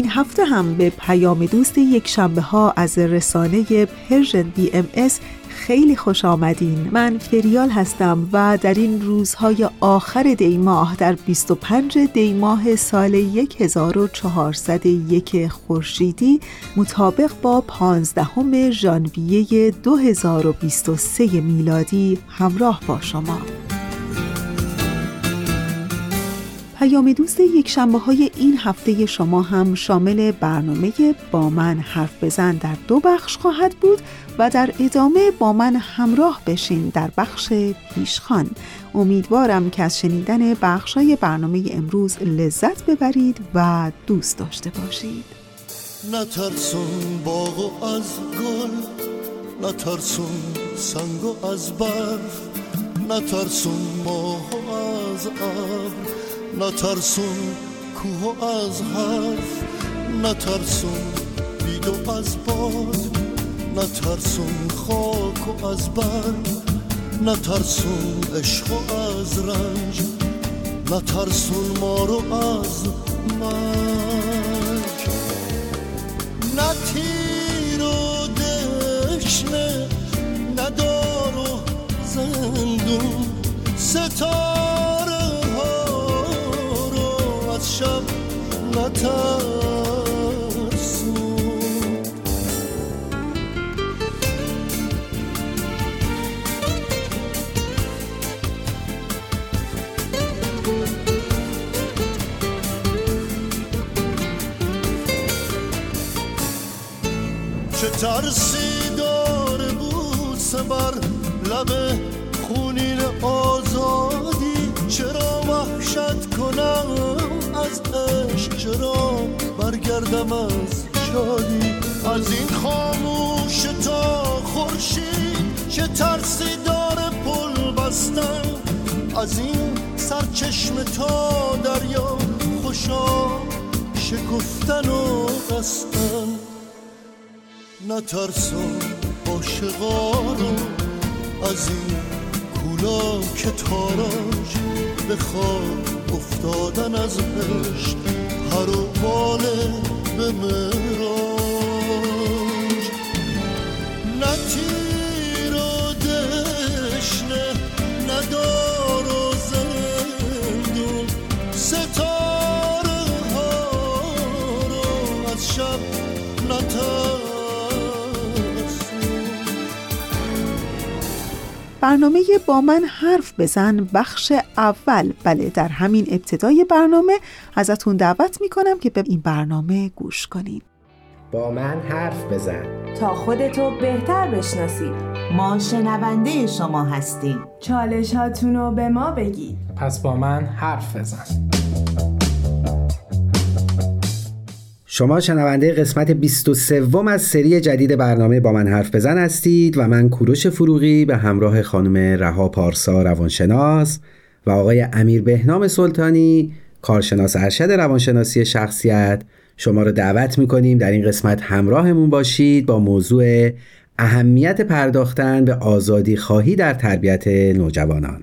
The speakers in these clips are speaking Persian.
این هفته هم به پیام دوست یک شنبه ها از رسانه Persian BMS خیلی خوش آمدین. من فریال هستم و در این روزهای آخر دی ماه در 25 دی ماه سال 1401 خورشیدی مطابق با 15 ژانویه 2023 میلادی همراه با شما. پیام دوست یک شنبه های این هفته شما هم شامل برنامه با من حرف بزن در دو بخش خواهد بود و در ادامه با من همراه بشین در بخش پیشخان. امیدوارم که از شنیدن بخش های برنامه امروز لذت ببرید و دوست داشته باشید. نترسون باغ از گل نترسون سنگ از برف نترسون ماه از ابر. نترسون کوه از حرف نترسون بیدو از باد نترسون خاک و از برگ نترسون عشق از رنج نترسون ما رو از مرگ. نه تیر و دشنه ندار و زندون ستاره شب چه ترسی داره بود سبر لب خونین آزادی؟ چرا وحشت کنم؟ از عشق چرا برگردم از شادی؟ از این خاموش تا خورشید چه ترسی داره پل بستن؟ از این سرچشم تا دریا خوشا شکفتن و قستن نترسم عاشقا رو از این کولا که تاراج بخواد افتادن از عشق هر و باله به مراج برنامه با من حرف بزن. بخش اول. بله در همین ابتدای برنامه ازتون دعوت می‌کنم که به این برنامه گوش کنید با من حرف بزن. تا خودتو بهتر بشناسید. ما شنونده شما هستیم. چالش رو به ما بگید. پس با من حرف بزن. شما شنونده قسمت 23 از سری جدید برنامه با من حرف بزن هستید و من کوروش فروغی به همراه خانم رها پارسا روانشناس و آقای امیر بهنام سلطانی کارشناس ارشد روانشناسی شخصیت. شما رو دعوت می‌کنیم در این قسمت همراهمون باشید با موضوع اهمیت پرداختن به آزادی خواهی در تربیت نوجوانان.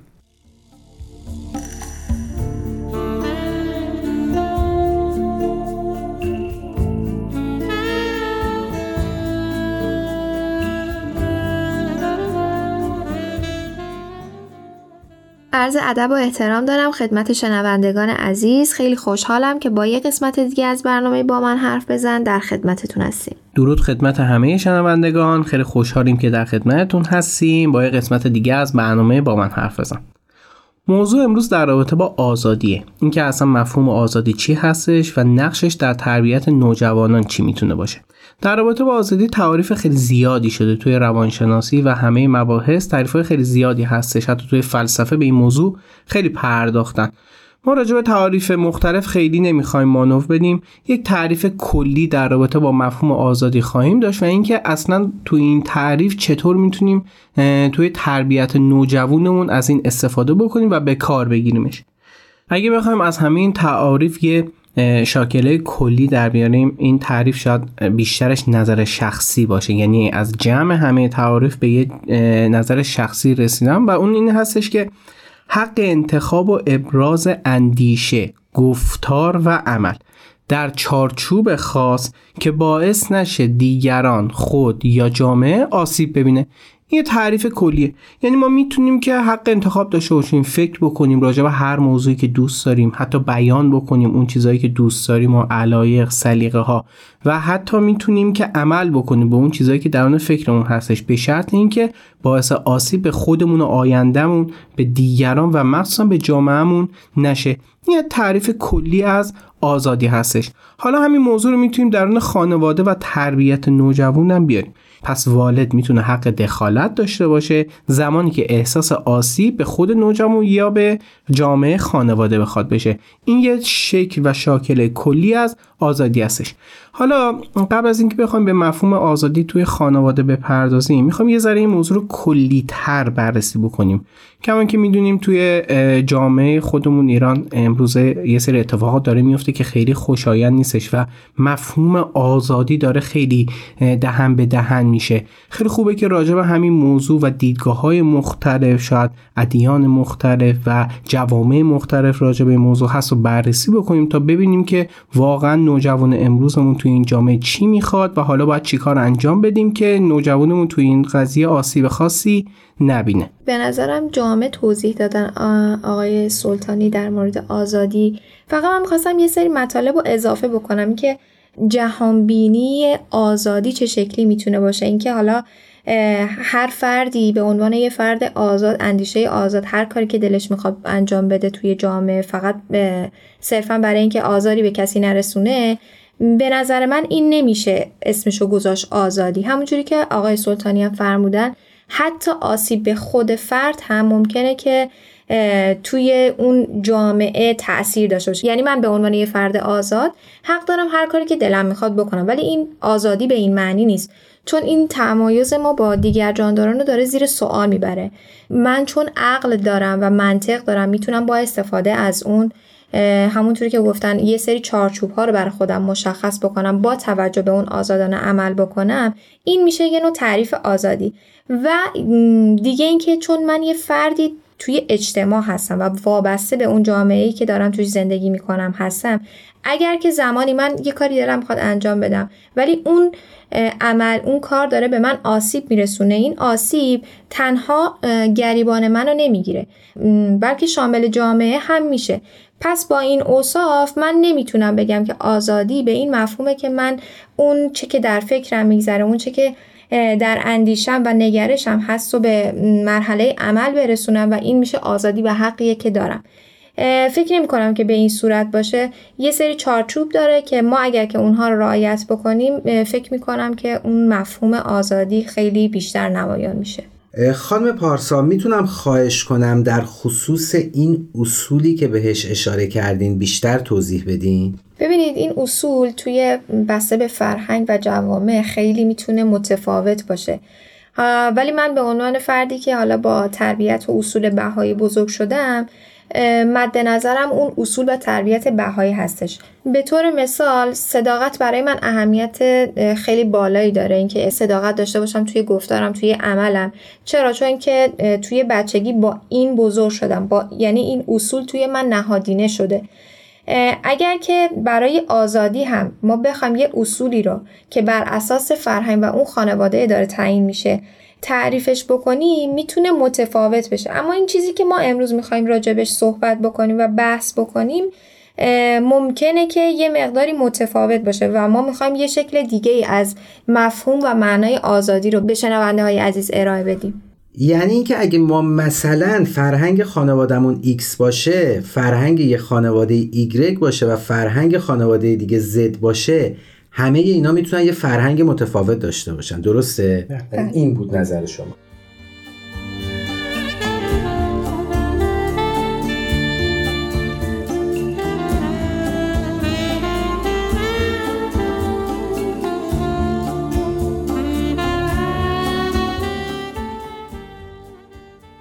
عرض ادب و احترام دارم خدمت شنوندگان عزیز. خیلی خوشحالم که با یه قسمت دیگه از برنامه با من حرف بزن. در خدمتتون هستیم. درود خدمت همه شنوندگان. خیلی خوشحالیم که در خدمتتون هستیم. با یه قسمت دیگه از برنامه با من حرف بزن. موضوع امروز در رابطه با آزادیه. اینکه اصلا مفهوم آزادی چی هستش و نقشش در تربیت نوجوانان چی می‌تونه باشه. در رابطه با آزادی تعاریف خیلی زیادی شده توی روانشناسی و همه مباحث. تعریف خیلی زیادی هستش. حتی توی فلسفه به این موضوع خیلی پرداختن. ما راجع به تعاریف مختلف خیلی نمی‌خوایم مانو بدیم. یک تعریف کلی در رابطه با مفهوم آزادی خواهیم داشت و اینکه اصلا تو این تعریف چطور می‌تونیم توی تربیت نوجوانمون از این استفاده بکنیم و به کار بگیریمش. اگه بخوایم از همین تعاریف یه شاکله کلی در بیاریم این تعریف شاید بیشترش نظر شخصی باشه. یعنی از جمع همه تعاریف به یه نظر شخصی رسیدم و اون این هستش که حق انتخاب و ابراز اندیشه گفتار و عمل در چارچوب خاص که باعث نشه دیگران خود یا جامعه آسیب ببینه. این تعریف کلیه. یعنی ما می‌تونیم که حق انتخاب داشته باشیم فکر بکنیم راجع به هر موضوعی که دوست داریم حتی بیان بکنیم اون چیزهایی که دوست داریم و علایق سلیقه ها و حتی می‌تونیم که عمل بکنیم به اون چیزهایی که درون فکرمون هستش. به شرط اینکه باعث آسیب به خودمون و آیندهمون به دیگران و مخصوصا به جامعهمون نشه. این تعریف کلی از آزادی هستش. حالا همین موضوع رو می‌تونیم درون خانواده و تربیت نوجوانم بیاریم. پس والد می‌تونه حق دخالت داشته باشه زمانی که احساس آسیب به خود نوجوان یا به جامعه خانواده بخواد بشه. این یه شکل و شاکل کلی از آزادی هستش. حالا قبل از اینکه بخوایم به مفهوم آزادی توی خانواده بپردازیم می‌خوام یه ذره این موضوع رو کلی تر بررسی بکنیم. کما که می‌دونیم توی جامعه خودمون ایران امروز یه سری اتفاقات داره میفته که خیلی خوشایند نیستش و مفهوم آزادی داره خیلی دهن به دهن میشه. خیلی خوبه که راجع به همین موضوع و دیدگاه های مختلف شاید ادیان مختلف و جوامع مختلف راجع به موضوع هست و بررسی بکنیم تا ببینیم که واقعا نوجوان امروزمون توی این جامعه چی می‌خواد و حالا باید چیکار انجام بدیم که نوجوانمون توی این قضیه آسیب خاصی نبینه؟ به نظرم جامعه توضیح دادن آقای سلطانی در مورد آزادی. فقط من می‌خواستم یه سری مطالب رو اضافه بکنم که جهانبینی آزادی چه شکلی می‌تونه باشه. اینکه حالا هر فردی به عنوان یه فرد آزاد اندیشه آزاد هر کاری که دلش می‌خواد انجام بده توی جامعه فقط صرفا برای اینکه آزاری به کسی نرسونه به نظر من این نمیشه اسمشو گذاشت آزادی. همونجوری که آقای سلطانی هم فرمودن حتی آسیب به خود فرد هم ممکنه که توی اون جامعه تاثیر داشته باشه. یعنی من به عنوان یه فرد آزاد حق دارم هر کاری که دلم می‌خواد بکنم. ولی این آزادی به این معنی نیست. چون این تمایز ما با دیگر جانداران رو داره زیر سوال می‌بره. من چون عقل دارم و منطق دارم می‌تونم با استفاده از اون همونطوری که گفتن یه سری چارچوب ها رو برای خودم مشخص بکنم با توجه به اون آزادانه عمل بکنم این میشه یه نوع تعریف آزادی. و دیگه اینکه چون من یه فردی توی اجتماع هستم و وابسته به اون جامعه ای که دارم توی زندگی می‌کنم هستم اگر که زمانی من یه کاری دارم می‌خواد انجام بدم ولی اون عمل اون کار داره به من آسیب میرسونه این آسیب تنها گریبان منو نمی‌گیره. بلکه شامل جامعه هم میشه. پس با این اوصاف من نمی‌تونم بگم که آزادی به این مفهومه که من اون چه که در فکرم میگذره اون چه که در اندیشم و نگرشم هست و به مرحله عمل برسونم و این میشه آزادی و حقیه که دارم. فکر نمی کنم که به این صورت باشه. یه سری چارچوب داره که ما اگر که اونها رو رعایت بکنیم فکر می کنم که اون مفهوم آزادی خیلی بیشتر نمایان میشه. خانم پارسا می‌تونم خواهش کنم در خصوص این اصولی که بهش اشاره کردین بیشتر توضیح بدین؟ ببینید این اصول توی بسته به فرهنگ و جوامع خیلی می‌تونه متفاوت باشه ولی من به عنوان فردی که حالا با تربیت و اصول بهایی بزرگ شدم مد نظرم اون اصول و تربیت بهایی هستش. به طور مثال صداقت برای من اهمیت خیلی بالایی داره. اینکه صداقت داشته باشم توی گفتارم توی عملم. چرا؟ چون که توی بچگی با این بزرگ شدم. با یعنی این اصول توی من نهادینه شده. اگر که برای آزادی هم ما بخوایم یه اصولی رو که بر اساس فرهنگ و اون خانواده داره تعیین میشه تعریفش بکنیم می‌تونه متفاوت بشه. اما این چیزی که ما امروز می‌خوایم راجبش صحبت بکنیم و بحث بکنیم ممکنه که یه مقداری متفاوت باشه و ما می‌خوایم یه شکل دیگه از مفهوم و معنای آزادی رو به شنونده های عزیز ارائه بدیم. یعنی اینکه اگه ما مثلا فرهنگ خانوادهمون X باشه فرهنگ یه خانواده Y باشه و فرهنگ خانواده دیگه Z باشه همه اینا می‌تونن یه فرهنگ متفاوت داشته باشن. درسته؟ این بود نظر شما.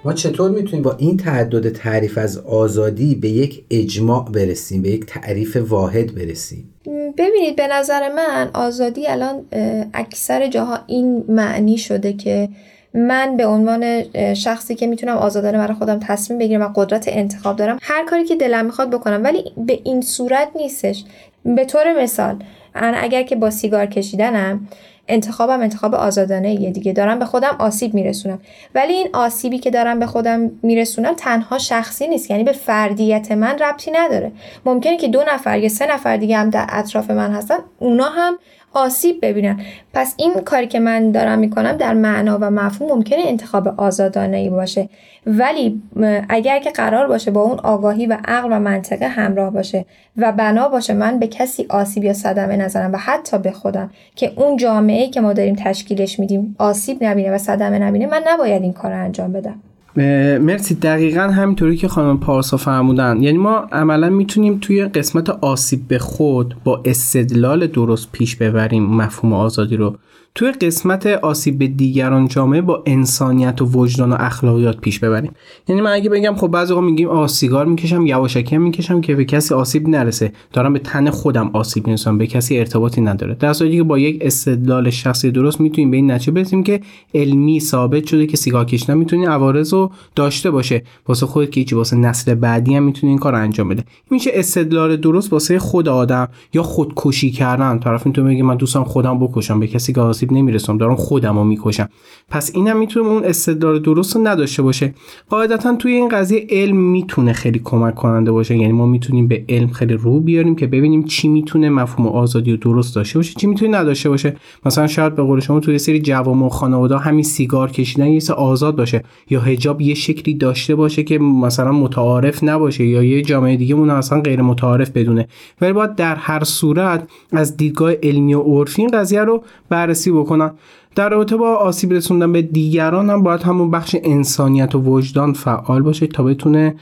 ما چطور می‌تونیم با این تعدد تعریف از آزادی به یک اجماع برسیم به یک تعریف واحد برسیم؟ ببینید به نظر من آزادی الان اکثر جاها این معنی شده که من به عنوان شخصی که می‌تونم آزادانه برای خودم تصمیم بگیرم و قدرت انتخاب دارم هر کاری که دلم می‌خواد بکنم. ولی به این صورت نیستش. به طور مثال اگر که با سیگار کشیدنم انتخابم انتخاب آزادانه یه دیگه. دارم به خودم آسیب میرسونم. ولی این آسیبی که دارم به خودم میرسونم تنها شخصی نیست. یعنی به فردیت من ربطی نداره. ممکنه که دو نفر یا سه نفر دیگه هم در اطراف من هستن اونا هم آسیب ببینن. پس این کاری که من دارم می‌کنم در معنا و مفهوم ممکنه انتخاب آزادانه ای باشه. ولی اگر که قرار باشه با اون آگاهی و عقل و منطقه همراه باشه و بنا باشه من به کسی آسیب یا صدمه نزنم و حتی به خودم که اون جامعه که ما داریم تشکیلش میدیم آسیب نبینه و صدمه نبینه من نباید این کار انجام بدم. مرسی. دقیقا همینطوری که خانم پارسا فرمودن. یعنی ما عملا می‌تونیم توی قسمت آسیب به خود با استدلال درست پیش ببریم مفهوم آزادی رو. توی قسمت آسیب به دیگران جامعه با انسانیت و وجدان و اخلاقیات پیش ببریم. یعنی من اگه بگم خب بعضی وقتا میگیم آ سیگار می‌کشم یواشکی می‌کشم که به کسی آسیب نرسه. دارم به تن خودم آسیب میرسونم به کسی ارتباطی نداره. در صورتی که با یک استدلال شخصی درست می‌تونیم به این نتیجه برسیم که علمی ثابت شده که سیگار کشیدن می‌تونه عوارض رو داشته باشه. واسه خودت که چی واسه نسل بعدی هم می‌تونه این کار انجام بده. میشه استدلال درست واسه خود آدم یا خودکشی کردن. طرف می‌تونه بگه من دوستم خودم بکشم به کسی که آسیب نمی‌رسم دارم خودم رو می‌کشم. پس اینم می‌تونه اون استدلال درست رو نداشته باشه. قاعدتا توی این قضیه علم می‌تونه خیلی کمک کننده باشه. یعنی ما می‌تونیم به علم خیلی رو بیاریم که ببینیم چی می‌تونه مفهوم آزادی رو درست داشته باشه چی می‌تونه نداشته باشه. مثلا شاید به قول شما توی سری جوام و خانواده همین سیگار کشیدن یه آزاد باشه. یا حجاب یه شکلی داشته باشه که مثلا متعارف نباشه یا یه جامعه دیگه اون اصلا غیر متعارف بدونه. ولی باید در هر صورت از دیدگاه علمی و عرفی این قضیه رو بررسی بکنن. در رابطه با آسیب رسوندن به دیگران هم باید همون بخش انسانیت و وجدان فعال باشه تا بتونه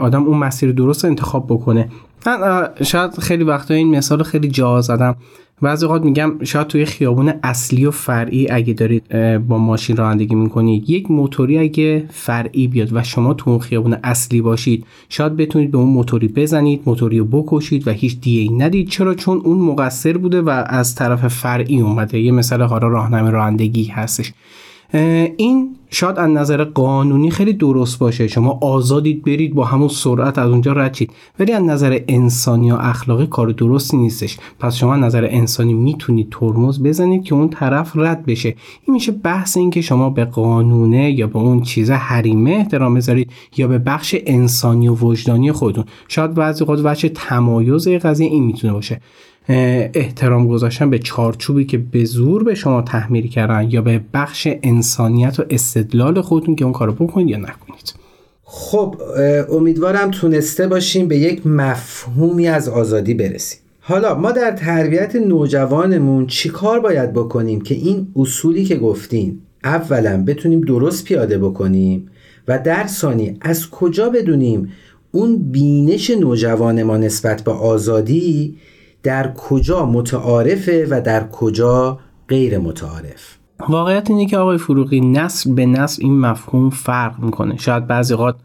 آدم اون مسیر درست انتخاب بکنه. من شاید خیلی وقتا این مثال خیلی جا زدم. بعضی اوقات میگم شاید توی خیابون اصلی و فرعی اگه دارید با ماشین رانندگی می‌کنید یک موتوری اگه فرعی بیاد و شما تو اون خیابون اصلی باشید شاید بتونید به اون موتوری بزنید موتوری رو بکشید و هیچ دیه ندید. چرا؟ چون اون مقصر بوده و از طرف فرعی اومده. یه مثال حالا راهنمای رانندگی هستش. این شاید از نظر قانونی خیلی درست باشه. شما آزادید برید با همون سرعت از اونجا رد ولی از نظر انسانی و اخلاقی کار درستی نیستش. پس شما از نظر انسانی می‌تونید ترمز بزنید که اون طرف رد بشه. این میشه بحث این که شما به قانونه یا به اون چیز حریمه احترام بذارید یا به بخش انسانی و وجدانی خودتون. شاید بعضی وقت بچه تمایز قضیه این می‌تونه باشه. احترام گذاشتن به چارچوبی که به زور به شما تحمیل کردن یا به بخش انسانیت و استدلال خودتون که اون کارو بکنید یا نکنید. خب امیدوارم تونسته باشیم به یک مفهومی از آزادی برسیم. حالا ما در تربیت نوجوانمون چیکار باید بکنیم که این اصولی که گفتیم اولا بتونیم درست پیاده بکنیم؟ و در ثانی از کجا بدونیم اون بینش نوجوان ما نسبت به آزادی در کجا متعارفه و در کجا غیر متعارف. واقعیت اینه که آقای فروغی نسل به نسل این مفهوم فرق می‌کنه. شاید بعضی اوقات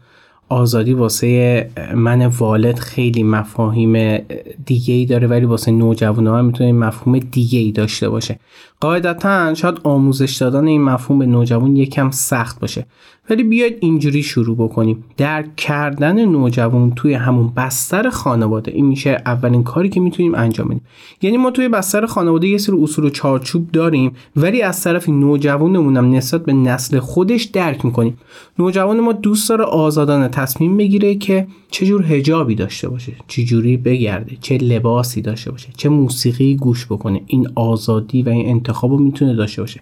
آزادی واسه من والد خیلی مفاهیم دیگه ای داره ولی واسه نوجوان ها می‌تونه مفهوم دیگه ای داشته باشه. قاعدتا شاید آموزش دادن این مفهوم به نوجوان یکم سخت باشه. ولی بیاید اینجوری شروع بکنیم. درک کردن نوجوان توی همون بستر خانواده این میشه اولین کاری که می‌تونیم انجام بدیم. یعنی ما توی بستر خانواده یه سری اصول و چارچوب داریم ولی از طرف هم نسبت به نسل خودش درک می‌کنیم. نوجوان ما دوست داره آزادانه تصمیم بگیره که چه جور حجابی داشته باشه چه جوری بگرده چه لباسی داشته باشه چه موسیقی گوش بکنه. این آزادی و این انتخاب رو می‌تونه داشته باشه.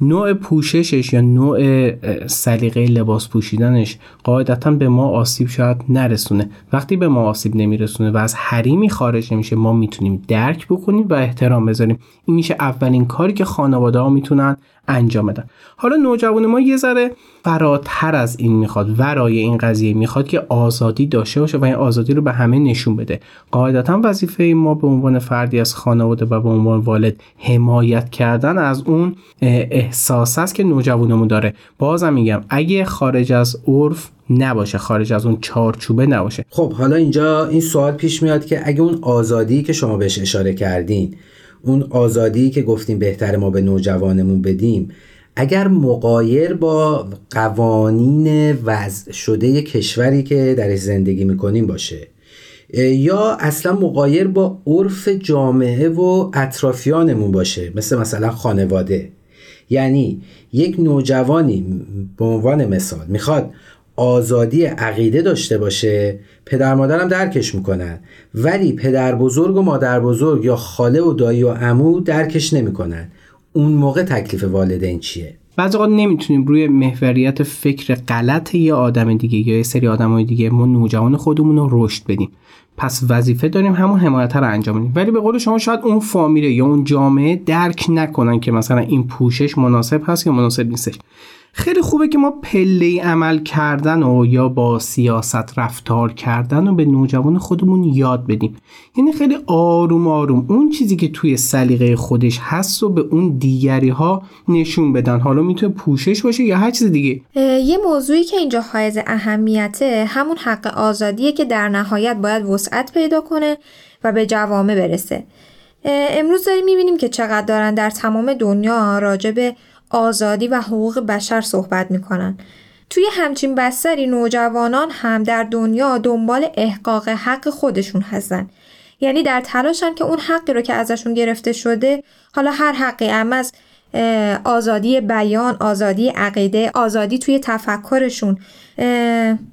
نوع پوششش یا نوع سلیقه لباس پوشیدنش قاعدتا به ما آسیب شاید نرسونه. وقتی به ما آسیب نمیرسونه و از حریمی خارج نمیشه ما می‌تونیم درک بکنیم و احترام بذاریم. این میشه اولین کاری که خانواده ها می‌تونن انجام بدن. حالا نوجوان ما یه ذره فراتر از این می‌خواد ورای این قضیه می‌خواد که آزادی داشته باشه و این آزادی رو به همه نشون بده. قاعدتا وظیفه ما به عنوان فردی از خانواده و به عنوان والد حمایت کردن از اون احساس است که نوجوانمون داره. بازم میگم اگه خارج از عرف نباشه خارج از اون چارچوبه نباشه. خب حالا اینجا این سوال پیش میاد که اگه اون آزادی که شما بهش اشاره کردین اون آزادی که گفتیم بهتر ما به نوجوانمون بدیم اگر مقایر با قوانین وضع شده کشوری که درش زندگی می‌کنیم باشه یا اصلا مقایر با عرف جامعه و اطرافیانمون باشه مثل مثلا خانواده. یعنی یک نوجوانی به عنوان مثال می‌خواد آزادی عقیده داشته باشه پدر مادرم درکش می‌کنن. ولی پدر بزرگ و مادر بزرگ یا خاله و دایی و عمو درکش نمی‌کنن. اون موقع تکلیف والدین چیه؟ بعضی اوقات نمی‌تونیم روی محوریت فکر غلط یه آدم دیگه یا یه سری آدمای دیگه ما نوجوان خودمون رو رشد بدیم. پس وظیفه داریم همون حمایت رو انجام بدیم. ولی به قول شما شاید اون فامیله یا اون جامعه درک نکنن که مثلا این پوشش مناسب هست یا مناسب نیستش. خیلی خوبه که ما پله عمل کردن و یا با سیاست رفتار کردن و به نوجوان خودمون یاد بدیم. یعنی خیلی آروم آروم اون چیزی که توی سلیقه خودش هست و به اون دیگری ها نشون بدن. حالا می‌تونه پوشش باشه یا هر چیز دیگه. یه موضوعی که اینجا حائز اهمیته همون حق آزادیه که در نهایت باید وسعت پیدا کنه و به جوامع برسه. امروز داریم می‌بینیم که چقدر دارن در تمام دنیا راجع به آزادی و حقوق بشر صحبت می‌کنن. توی همچین بستری نوجوانان هم در دنیا دنبال احقاق حق خودشون هستن. یعنی در تلاشن که اون حقی رو که ازشون گرفته شده حالا هر حقی هم از آزادی بیان آزادی عقیده آزادی توی تفکرشون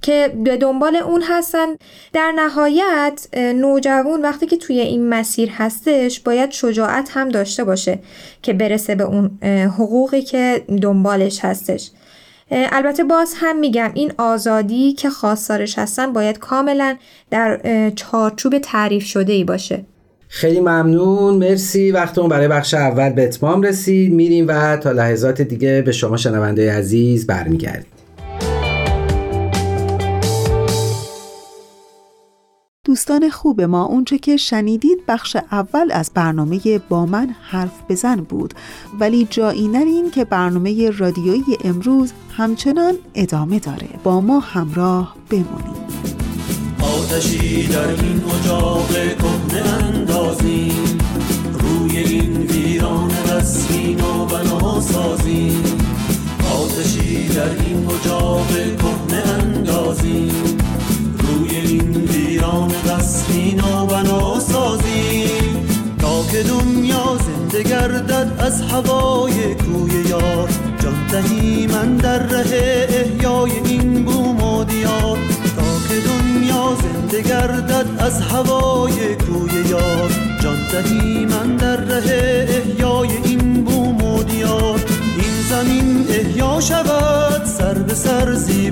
که به دنبال اون هستن. در نهایت نوجوان وقتی که توی این مسیر هستش باید شجاعت هم داشته باشه که برسه به اون حقوقی که دنبالش هستش. البته باز هم میگم این آزادی که خواستارش هستن باید کاملا در چارچوب تعریف شده ای باشه. خیلی ممنون. مرسی. وقتمون برای بخش اول به اتمام رسید. میریم و تا لحظات دیگه به شما شنونده عزیز برمیگردیم. دوستان خوب ما اونچه که شنیدید بخش اول از برنامه با من حرف بزن بود. ولی جایی نرین که برنامه رادیویی امروز همچنان ادامه داره. با ما همراه بمونید. آتشی در این اجاق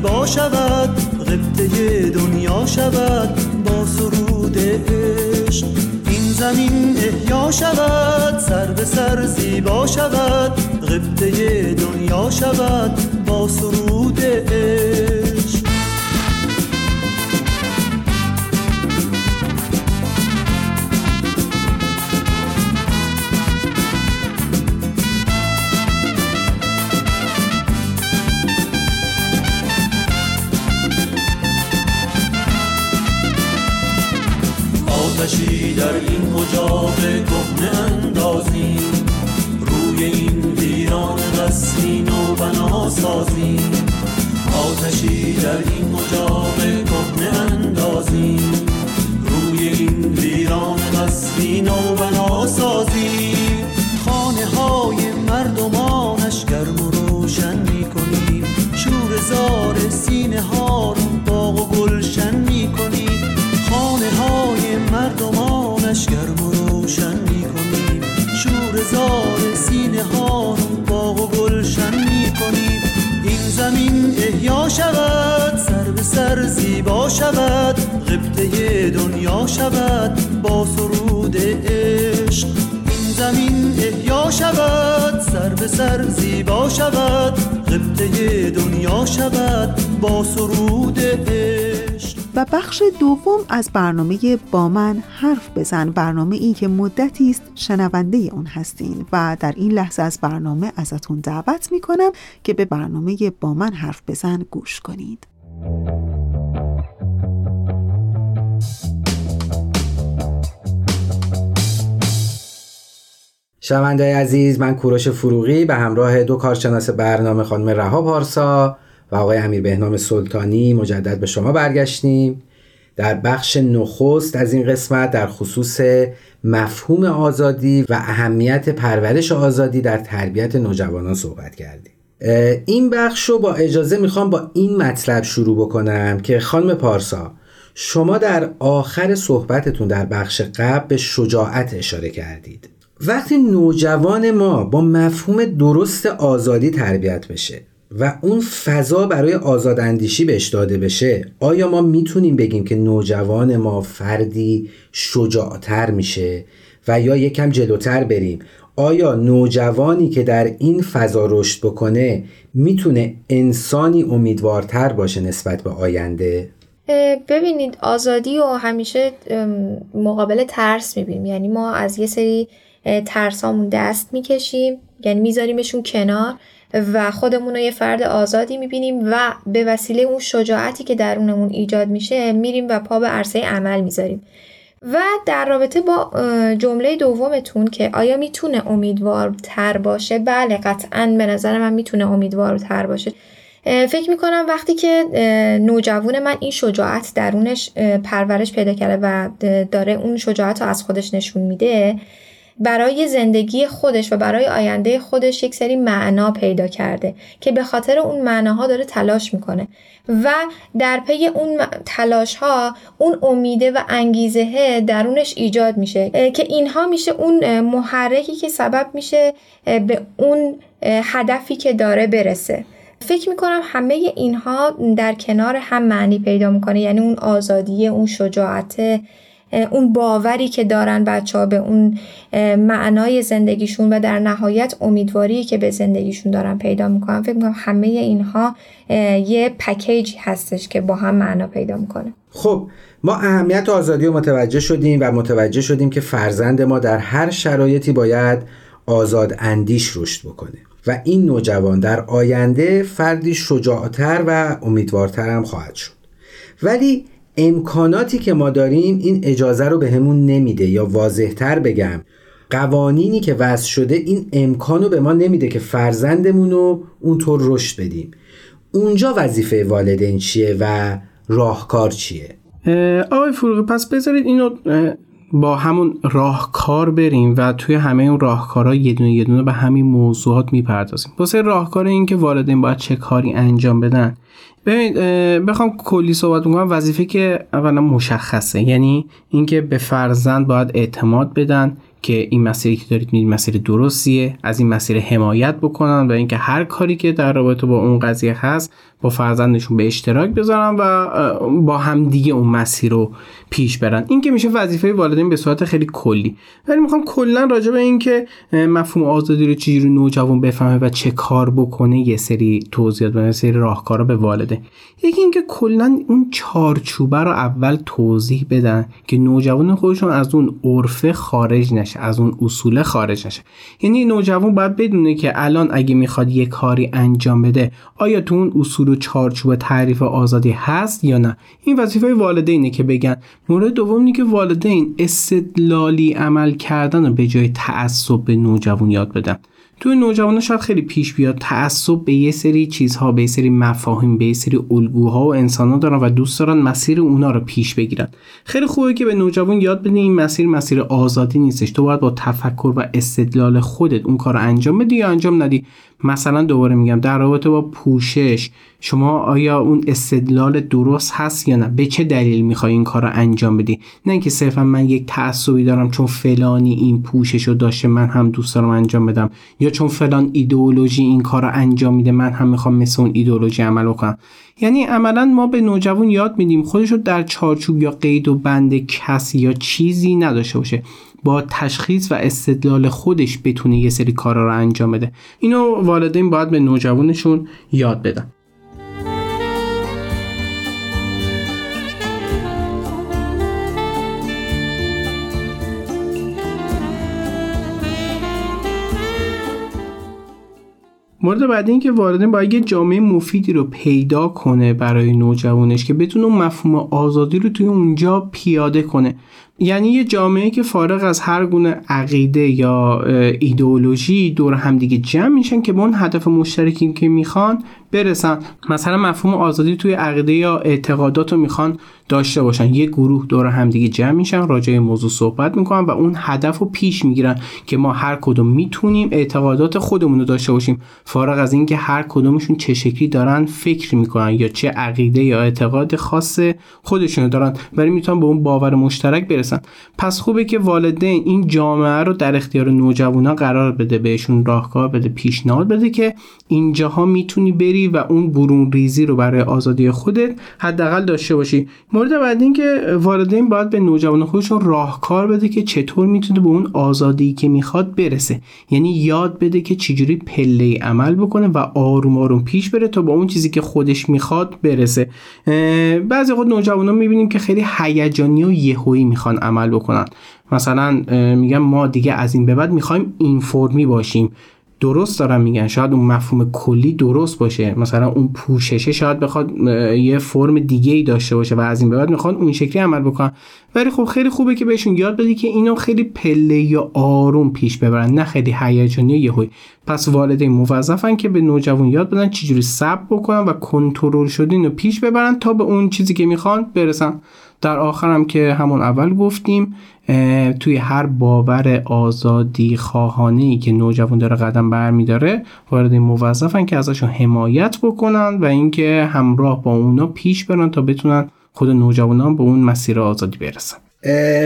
زیبا شود غبطه دنیا شود با سرود عشق. این زمین احیا شود سر به سر زیبا شود غبطه دنیا شود با سرود عشق. در این شود قبطه دنیا شود با سرود عشق. این زمین احیا شود سر به سر زیبا شود قبطه دنیا شود با سرود عشق. و بخش دوم از برنامه با من حرف بزن. برنامه ای که مدتی است شنونده اون هستین و در این لحظه از برنامه ازتون دعوت می کنم که به برنامه با من حرف بزن گوش کنید. شنوندههای عزیز من کوروش فروغی به همراه دو کارشناس برنامه خانم رها پارسا و آقای امیر بهنام سلطانی مجدد به شما برگشتیم. در بخش نخست از این قسمت در خصوص مفهوم آزادی و اهمیت پرورش آزادی در تربیت نوجوانان صحبت کردیم. این بخش رو با اجازه می‌خوام با این مطلب شروع بکنم که خانم پارسا شما در آخر صحبتتون در بخش قبل به شجاعت اشاره کردید. وقتی نوجوان ما با مفهوم درست آزادی تربیت بشه و اون فضا برای آزاداندیشی بهش داده بشه آیا ما می‌تونیم بگیم که نوجوان ما فردی شجاعتر میشه و یا یکم جلوتر بریم آیا نوجوانی که در این فضا رشد بکنه می‌تونه انسانی امیدوارتر باشه نسبت به آینده؟ ببینید آزادی و همیشه مقابل ترس می‌بینیم یعنی ما از یه سری ترسامون دست می‌کشیم. یعنی میذاریمشون کنار و خودمون رو یه فرد آزادی می‌بینیم و به وسیله اون شجاعتی که درونمون ایجاد میشه میریم و پا به عرصه عمل می‌ذاریم. و در رابطه با جمله دومتون که آیا می‌تونه امیدوارتر باشه؟ بله قطعا به نظر من می‌تونه امیدوارتر باشه. فکر می‌کنم وقتی که نوجوان من این شجاعت درونش پرورش پیدا کرده و داره اون شجاعت رو از خودش نشون میده برای زندگی خودش و برای آینده خودش یک سری معنا پیدا کرده که به خاطر اون معناها داره تلاش می‌کنه. و در پی اون تلاش ها اون امیده و انگیزه درونش ایجاد میشه که اینها میشه اون محرکی که سبب میشه به اون هدفی که داره برسه. فکر می‌کنم همه اینها در کنار هم معنی پیدا می‌کنه یعنی اون آزادی اون شجاعت اون باوری که دارن بچه ها به اون معنای زندگیشون و در نهایت امیدواری که به زندگیشون دارن پیدا می‌کنن. فکر می‌کنم همه اینها یه پکیجی هستش که با هم معنا پیدا می‌کنه. خب ما اهمیت آزادی رو متوجه شدیم و متوجه شدیم که فرزند ما در هر شرایطی باید آزاد اندیش رشد بکنه. و این نوجوان در آینده فردی شجاعتر و امیدوارتر هم خواهد شد. ولی امکاناتی که ما داریم این اجازه رو به همون نمیده یا واضحتر بگم. قوانینی که وضع شده این امکانو به ما نمیده که فرزندمون رو اونطور رشد بدیم. اونجا وظیفه والدین چیه و راهکار چیه؟ آقای فروغی پس بذارید اینو با همون راهکار بریم و توی همه اون راهکارها یه دونه یه دونه به همین موضوعات می‌پردازیم. واسه راهکار این که والدین باید چه کاری انجام بدن. ببینید بخوام کلی صحبت کنم. وظیفه که اولا مشخصه. یعنی اینکه به فرزند باید اعتماد بدن. که این مسیری که دارید میرید مسیر درستیه از این مسیر حمایت بکنن و اینکه هر کاری که در رابطه با اون قضیه هست با فرزندشون به اشتراک بذارن و با هم دیگه اون مسیر رو پیش برن. این که میشه وظیفه والدین به صورت خیلی کلی. ولی می‌خوام کلا راجع به این که مفهوم آزادی رو چجوری نوجوان بفهمه و چه کار بکنه یه سری توضیحات و یه سری راهکارا به والده. یکی اینکه کلا اون چارچوبه رو اول توضیح بدن که نوجوان خودشون از اون عرفه خارج نشه از اون اصول خارج نشه یعنی نوجوان باید بدونه که الان اگه می‌خواد یه کاری انجام بده آیا تو اون اصول و چارچوب تعریف آزادی هست یا نه؟ این وظیفه والدینه که بگن. مورد دوم اینه که والدین استدلالی عمل کردن و به جای تعصب به نوجوان یاد بدن. تو نوجوانان شاید خیلی پیش بیاد تعصب به یه سری چیزها به یه سری مفاهیم به یه سری الگوها و انسانها دارن و دوست دارن مسیر اونا رو پیش بگیرن. خیلی خوبه که به نوجوان یاد بدین این مسیر مسیر آزادی نیستش. تو باید با تفکر و استدلال خودت اون کار رو انجام بدی یا انجام ندی؟ مثلا دوباره میگم در رابطه با پوشش شما آیا اون استدلال درست هست یا نه؟ به چه دلیل می‌خوای این کار رو انجام بدی؟ نه اینکه صرفا من یک تعصبی دارم چون فلانی این پوشش رو داشته من هم دوست دارم انجام بدم. یا چون فلان ایدئولوژی این کار رو انجام میده من هم می‌خوام مثل اون ایدئولوژی عمل کنم یعنی عملا ما به نوجوان یاد میدیم خودش رو در چارچوب یا قید و بند کسی یا چیزی نداشته باشه. با تشخیص و استدلال خودش بتونه یه سری کارا رو انجام بده. اینو والدین باید به نوجوانشون یاد بدن. مورد بعدی این که والدین باید یه جامعه مفیدی رو پیدا کنه برای نوجوانش که بتونه مفهوم آزادی رو توی اونجا پیاده کنه. یعنی یه جامعه که فارغ از هر گونه عقیده یا ایدئولوژی دور همدیگه جمع میشن که به اون هدف مشترکی که می‌خوان برسن مثلا مفهوم آزادی توی عقیده یا اعتقادات رو می‌خوان داشته باشن. یه گروه دور همدیگه جمع میشن راجع موضوع صحبت می‌کنن و اون هدف رو پیش می‌گیرن که ما هر کدوم می‌تونیم اعتقادات خودمون رو داشته باشیم. فارغ از اینکه هر کدومشون چه شکلی دارن فکر می‌کنن یا چه عقیده یا اعتقاد خاص خودشونو دارن ولی می‌تونن به اون باور مشترک برسن. پس خوبه که والدین این جامعه رو در اختیار نوجوانا قرار بده بهشون راهکار بده پیشنهاد بده که اینجاها می‌تونی بری و اون برون ریزی رو برای آزادی خودت حداقل داشته باشی. مورد بعد این که والدین باید به نوجوان خودشون راهکار بده که چطور می‌تونه به اون آزادی که می‌خواد برسه. یعنی یاد بده که چجوری پله عمل بکنه و آروم آروم پیش بره تا با اون چیزی که خودش می‌خواد برسه. بعضی وقت نوجوانا می‌بینیم که خیلی هیجانی و یهویی می‌خوان عمل بکنن. مثلا میگم ما دیگه از این به بعد می‌خوایم این فرمی باشیم. درست دارم میگن. شاید اون مفهوم کلی درست باشه. مثلا اون پوششه شاید بخواد یه فرم دیگه ای داشته باشه و از این به بعد می‌خوان اون شکلی عمل بکنن. ولی خب خیلی خوبه که بهشون یاد بدی که اینو خیلی پله یا آروم پیش ببرن نه خیلی هیجانی یهویی پس والدین موظفن که به نوجوان یاد بدن چجوری صبر بکنن و کنترل شده اینو پیش ببرن تا به اون چیزی که می‌خوان برسن. در آخرم که همون اول گفتیم توی هر باور آزادی خواهانه که نوجوان داره قدم برمیداره وارد موظفن که ازشون حمایت بکنن و اینکه همراه با اونا پیش برن تا بتونن خود نوجوانان به اون مسیر آزادی برسن.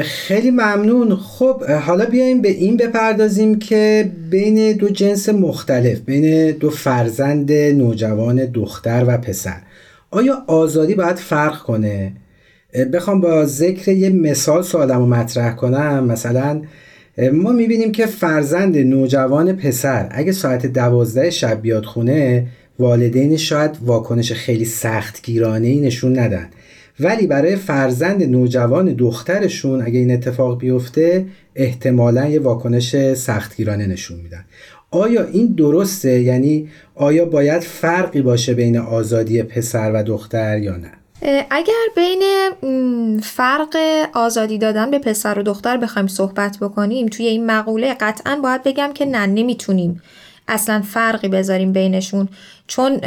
خیلی ممنون. خب حالا بیایم به این بپردازیم که بین دو جنس مختلف بین دو فرزند نوجوان دختر و پسر آیا آزادی باید فرق کنه؟ بخوام با ذکر یه مثال سوالم رو مطرح کنم. مثلا ما می‌بینیم که فرزند نوجوان پسر اگه ساعت دوازده شب بیاد خونه والدین شاید واکنش خیلی سختگیرانه ای نشون ندن. ولی برای فرزند نوجوان دخترشون اگه این اتفاق بیفته احتمالا یه واکنش سختگیرانه نشون میدن. آیا این درسته؟ یعنی آیا باید فرقی باشه بین آزادی پسر و دختر یا نه؟ اگر بین فرق آزادی دادن به پسر و دختر بخوایم صحبت بکنیم توی این مقوله قطعا باید بگم که نه نمی‌تونیم اصلا فرقی بذاریم بینشون. چون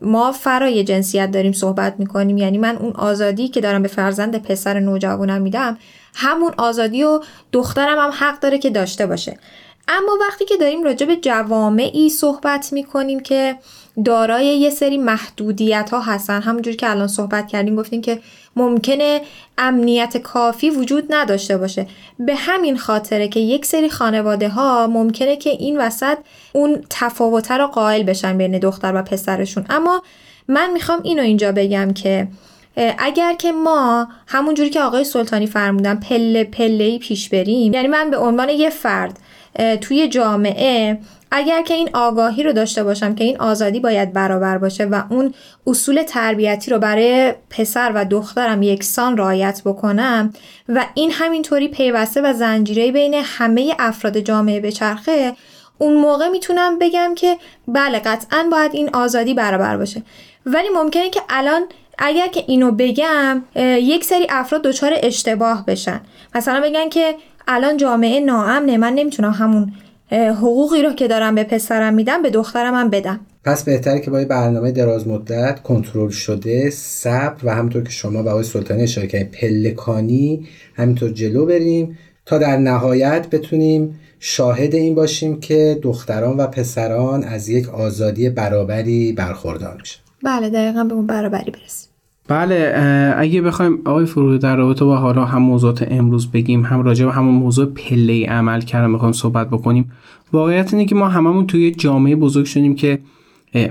ما فرای جنسیت داریم صحبت می‌کنیم یعنی من اون آزادی که دارم به فرزند پسر نوجوانم میدم همون آزادی و دخترم هم حق داره که داشته باشه. اما وقتی که داریم راجع به جوامعی صحبت می‌کنیم که دارای یه سری محدودیت ها هستن. همونجوری که الان صحبت کردیم گفتیم که ممکنه امنیت کافی وجود نداشته باشه. به همین خاطره که یک سری خانواده ها ممکنه که این وسط اون تفاوته رو قائل بشن بین دختر و پسرشون. اما من می‌خوام اینو اینجا بگم که اگر که ما همونجوری که آقای سلطانی فرمودن پله پله پیش بریم یعنی من به عنوان یه فرد توی جامعه اگر که این آگاهی رو داشته باشم که این آزادی باید برابر باشه و اون اصول تربیتی رو برای پسر و دخترم یکسان رعایت بکنم و این همینطوری پیوسته و زنجیره بین همه افراد جامعه بچرخه اون موقع می‌تونم بگم که بله قطعا باید این آزادی برابر باشه. ولی ممکنه که الان اگر که اینو بگم یک سری افراد دچار اشتباه بشن. مثلا بگن که الان جامعه ناامنه من نمی‌تونم همون حقوقی رو که دارم به پسرم میدم به دخترم هم بدم. پس بهتره که با یه برنامه دراز مدت کنترل شده صبر و همونطور که شما به آقای سلطانی اشاره کردین پلکانی همینطور جلو بریم تا در نهایت بتونیم شاهد این باشیم که دختران و پسران از یک آزادی برابری برخوردار میشن. بله دقیقا به اون برابری برسیم. بله اگه بخوایم آقای فروغی در رابطه با حالا هم موضوعات امروز بگیم هم راجع به همون موضوع پله عمل کردن می‌خوایم صحبت بکنیم واقعیت اینه که ما هممون توی جامعه بزرگ شدیم که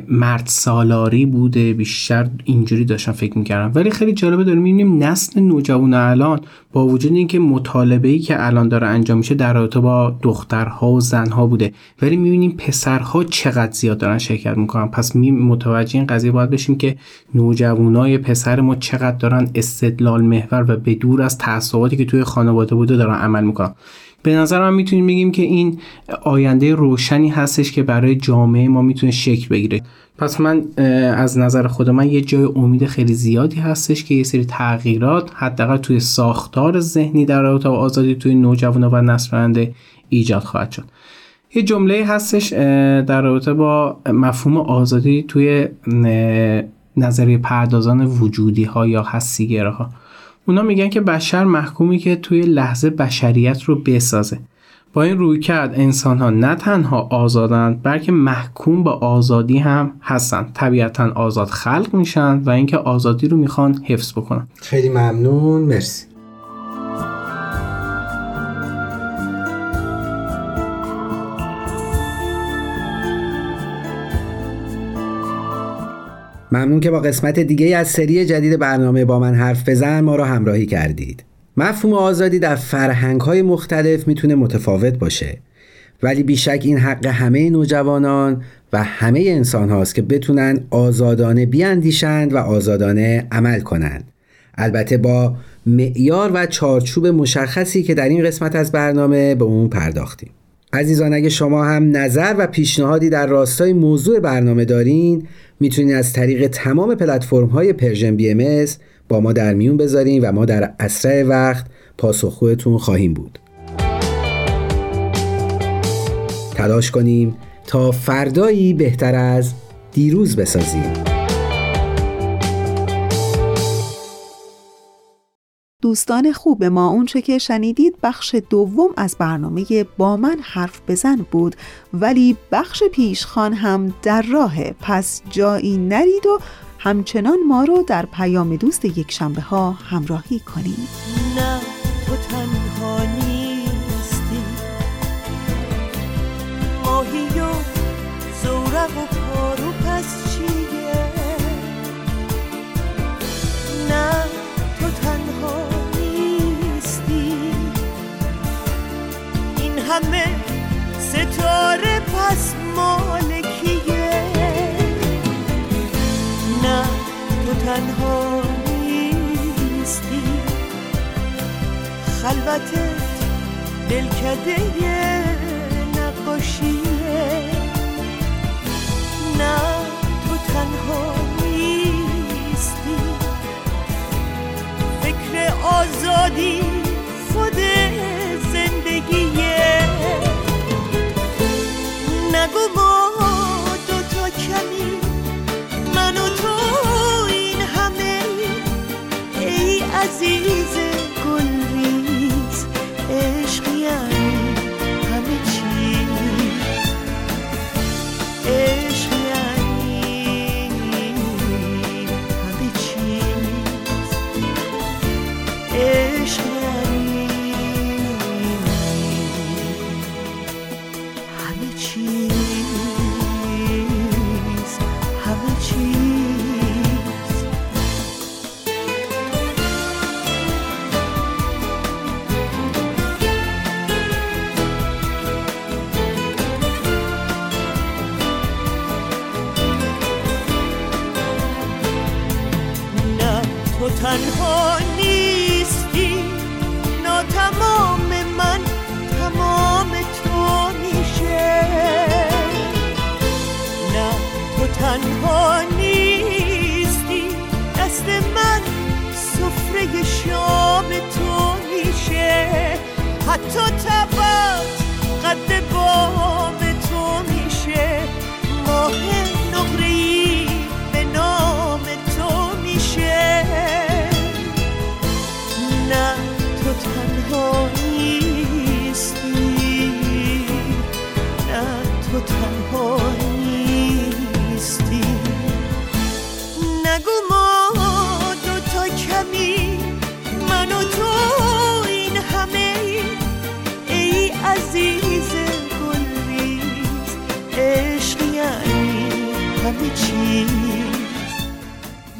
مرد سالاری بوده بیشتر اینجوری داشتن فکر می‌کردم. ولی خیلی جالبه داریم می‌بینیم نسل نوجوان الان با وجود اینکه مطالبه ای که الان داره انجام میشه در رابطه با دخترها و زنها بوده. ولی می‌بینیم پسرها چقدر زیاد دارن شرکت می‌کنن. پس می متوجه این قضیه باید بشیم که نوجوانای پسر ما چقدر دارن استدلال محور و به دور از تعصباتی که توی خانواده بوده دارن عمل می‌کنن. به نظر من می‌تونیم بگیم که این آینده روشنی هستش که برای جامعه ما می‌تونه شکل بگیره. پس من از نظر خود من یه جای امید خیلی زیادی هستش که یه سری تغییرات حداقل توی ساختار ذهنی در رابطه با آزادی توی نوجوانان و نسل ایجاد خواهد شد. یه جمله هستش در رابطه با مفهوم آزادی توی نظریه پردازان وجودی ها یا حسیگره ها اونا میگن که بشر محکومی که توی لحظه بشریت رو بسازه. با این روی کرد انسان ها نه تنها آزادند بلکه محکوم به آزادی هم هستن طبیعتا آزاد خلق میشن و اینکه آزادی رو می‌خوان حفظ بکنن. خیلی ممنون. مرسی. ممنون که با قسمت دیگه از سری جدید برنامه با من حرف بزن ما را همراهی کردید. مفهوم آزادی در فرهنگ های مختلف می‌تونه متفاوت باشه. ولی بیشک این حق همه نوجوانان و همه انسان هاست که بتونن آزادانه بیاندیشند و آزادانه عمل کنند. البته با معیار و چارچوب مشخصی که در این قسمت از برنامه به اون پرداختیم. عزیزان اگه شما هم نظر و پیشنهادی در راستای موضوع برنامه دارین می‌تونید از طریق تمام پلتفرم های پرژن بی ام با ما در میون بذارین و ما در اسرع وقت پاسخگوتون خواهیم بود. تلاش کنیم تا فردایی بهتر از دیروز بسازیم. دوستان خوب ما اونچه که شنیدید بخش دوم از برنامه با من حرف بزن بود ولی بخش پیشخان هم در راه پس جایی نرید و همچنان ما رو در پیام دوست یک شنبه ها همراهی کنید همه ستاره پس مالکیه. نه تو تنها نیستی. خلوتت دلکده نقاشیه. نه تو تنها نیستی. فکر آزادی ای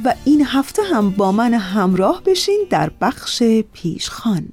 و این هفته هم با من همراه بشین در بخش پیشخان.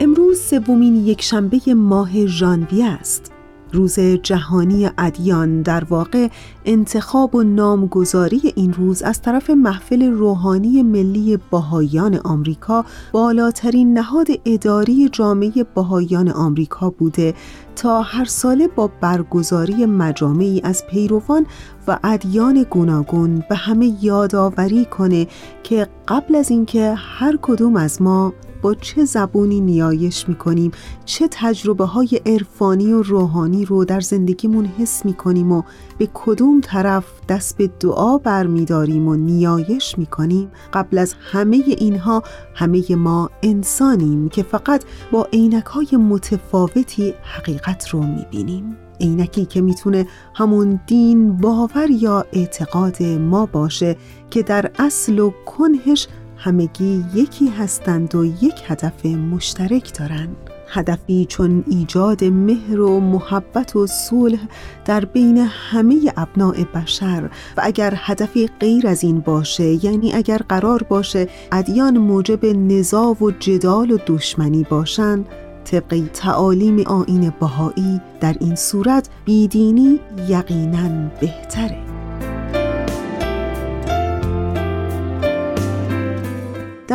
امروز سومین یکشنبه ماه ژانویه است. روز جهانی ادیان در واقع انتخاب و نامگذاری این روز از طرف محفل روحانی ملی باهایان آمریکا بالاترین نهاد اداری جامعه باهایان آمریکا بوده. تا هر ساله با برگزاری مجامعی از پیروان و ادیان گوناگون به همه یادآوری کنه که قبل از اینکه هر کدوم از ما با چه زبونی نیایش می‌کنیم چه تجربه های عرفانی و روحانی رو در زندگیمون حس می‌کنیم و به کدوم طرف دست به دعا برمیداریم و نیایش می‌کنیم؟ قبل از همه اینها همه ما انسانیم که فقط با عینک های متفاوتی حقیقت رو می‌بینیم. عینکی که می‌تونه همون دین باور یا اعتقاد ما باشه که در اصل و کنهش همگی یکی هستند و یک هدف مشترک دارند. هدفی چون ایجاد مهر و محبت و صلح در بین همه ابناع بشر و اگر هدفی غیر از این باشه یعنی اگر قرار باشه ادیان موجب نزاع و جدال و دشمنی باشن طبق تعالیم آین بهایی در این صورت بیدینی یقینا بهتره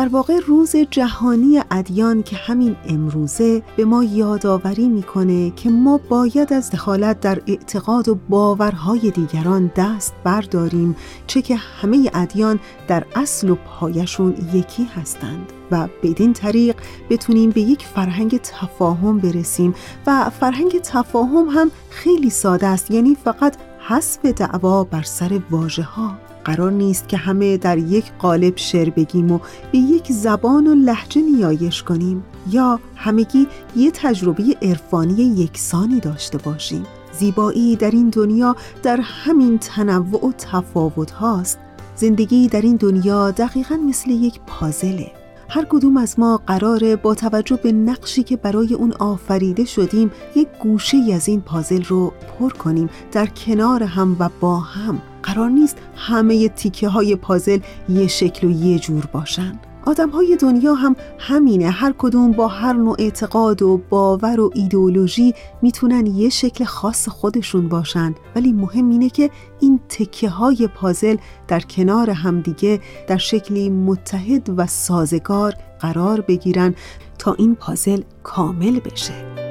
در واقع روز جهانی ادیان که همین امروزه به ما یادآوری می‌کنه که ما باید از دخالت در اعتقاد و باورهای دیگران دست برداریم چه که همه ادیان در اصل و پایشون یکی هستند و بدین طریق بتونیم به یک فرهنگ تفاهم برسیم و فرهنگ تفاهم هم خیلی ساده است یعنی فقط حسب دعوا بر سر واژه ها قرار نیست که همه در یک قالب شعر بگیم و به یک زبان و لحجه نیایش کنیم یا همگی یه تجربه عرفانی یکسانی داشته باشیم. زیبایی در این دنیا در همین تنوع و تفاوت هاست. زندگی در این دنیا دقیقا مثل یک پازله. هر کدوم از ما قراره با توجه به نقشی که برای اون آفریده شدیم یک گوشه از این پازل رو پر کنیم در کنار هم و با هم. قرار نیست همه تیکه های پازل یه شکل و یه جور باشن. آدم های دنیا هم همینه هر کدوم با هر نوع اعتقاد و باور و ایدئولوژی می‌تونن یه شکل خاص خودشون باشن. ولی مهم اینه که این تکه های پازل در کنار همدیگه در شکلی متحد و سازگار قرار بگیرن تا این پازل کامل بشه.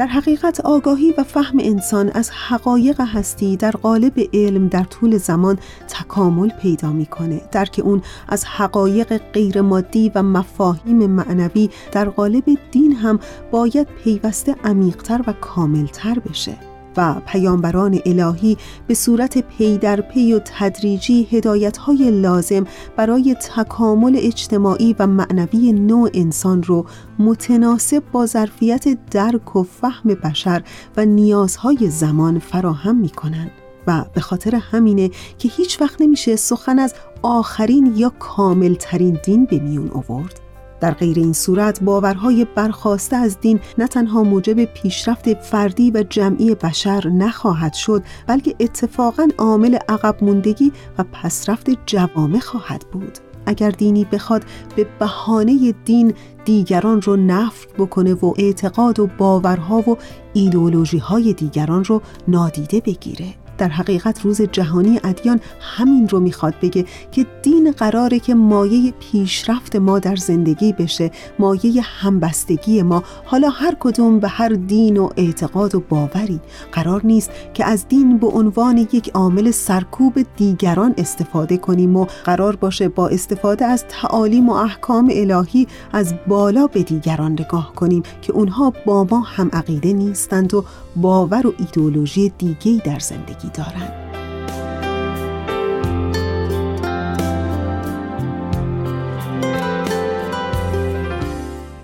در حقیقت آگاهی و فهم انسان از حقایق هستی در قالب علم در طول زمان تکامل پیدا می‌کنه. درک اون از حقایق غیر مادی و مفاهیم معنوی در قالب دین هم باید پیوسته عمیقتر و کاملتر بشه. پیامبران الهی به صورت پی در پی و تدریجی هدایت های لازم برای تکامل اجتماعی و معنوی نوع انسان رو متناسب با ظرفیت درک و فهم بشر و نیازهای زمان فراهم می کنند. و به خاطر همینه که هیچ وقت نمیشه سخن از آخرین یا کاملترین دین به میون آورد. در غیر این صورت باورهای برخواسته از دین نه تنها موجب پیشرفت فردی و جمعی بشر نخواهد شد بلکه اتفاقا عامل عقب موندگی و پسرفت جوامع خواهد بود. اگر دینی بخواد به بهانه دین دیگران رو نفت بکنه و اعتقاد و باورها و ایدولوژی های دیگران رو نادیده بگیره. در حقیقت روز جهانی ادیان همین رو می‌خواد بگه که دین قراره که مایه پیشرفت ما در زندگی بشه مایه همبستگی ما. حالا هر کدوم به هر دین و اعتقاد و باوری. قرار نیست که از دین به عنوان یک عامل سرکوب دیگران استفاده کنیم و قرار باشه با استفاده از تعالیم و احکام الهی از بالا به دیگران نگاه کنیم که اونها با ما هم عقیده نیستند و باور و ایدولوژی دیگهی در زندگی دارند.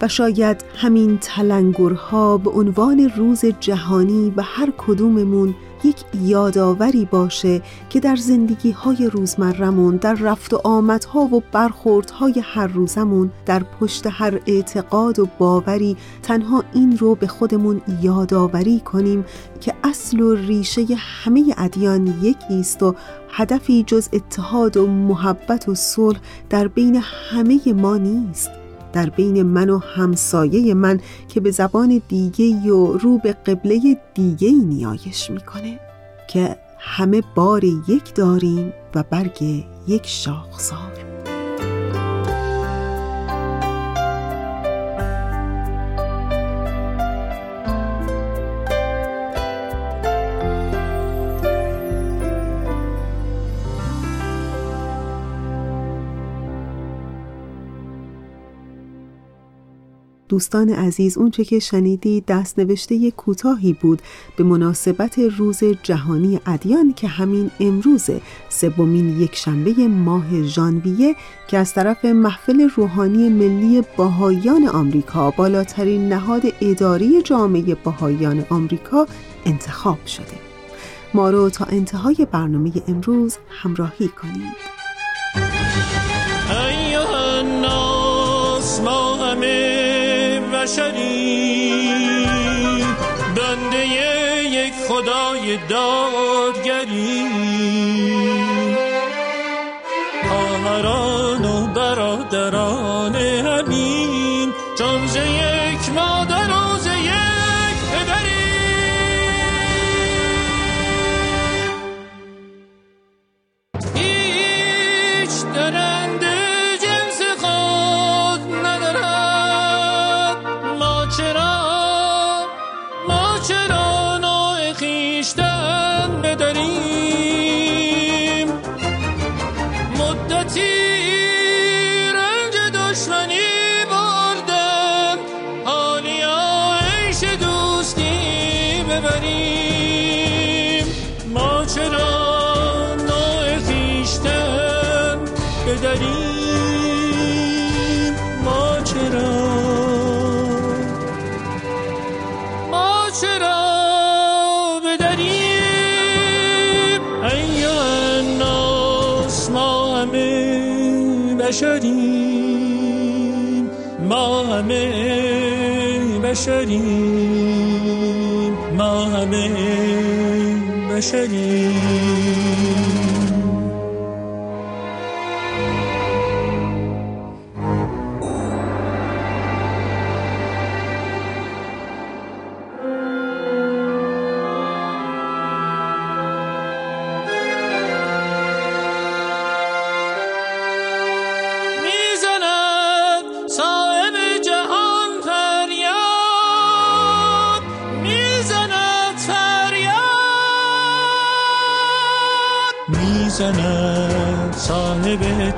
و شاید همین تلنگرها به عنوان روز جهانی به هر کدوممون یک یادآوری باشه که در زندگی های روزمرمون در رفت و آمدها و برخوردهای هر روزمون در پشت هر اعتقاد و باوری تنها این رو به خودمون یادآوری کنیم که اصل و ریشه همه ادیان یکی است و هدفی جز اتحاد و محبت و صلح در بین همه ما نیست. در بین من و همسایه من که به زبان دیگه و رو به قبله دیگه نیایش می‌کنه که همه بار یک داریم و برگ یک شاخسار. دوستان عزیز اونچه که شنیدی دست نوشته کوتاهی بود به مناسبت روز جهانی ادیان که همین امروز سومین یک شنبه ماه ژانویه که از طرف محفل روحانی ملی باهایان آمریکا بالاترین نهاد اداری جامعه باهایان آمریکا انتخاب شده. ما رو تا انتهای برنامه امروز همراهی کنید. بشری. بنده یک خدای دادگری. 者たち بشریم. ما همه بشریم. ما همه بشریم.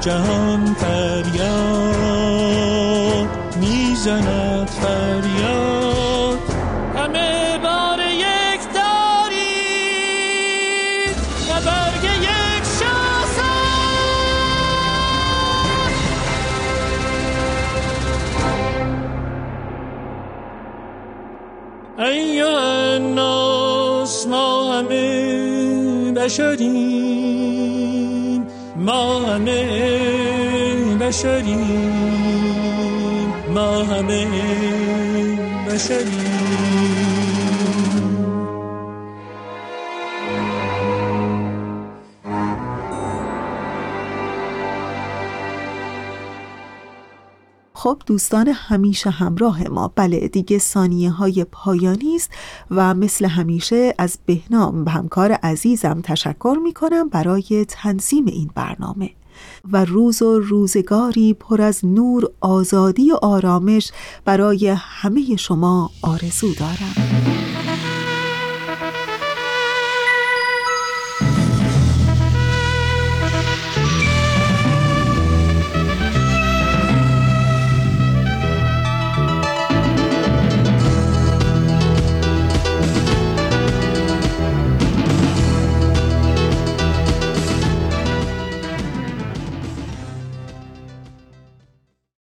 جهان فریاد می‌زند فریاد. همه بار یک دارید و برگ یک شاسد ایوه الناس ما همه بشریم همه بشریم ما همه بشریم خب دوستان همیشه همراه ما. بله دیگه ثانیه های پایانی است و مثل همیشه از بهنام و همکار عزیزم تشکر می کنم برای تنظیم این برنامه. و روز و روزگاری پر از نور آزادی و آرامش برای همه شما آرزو دارم.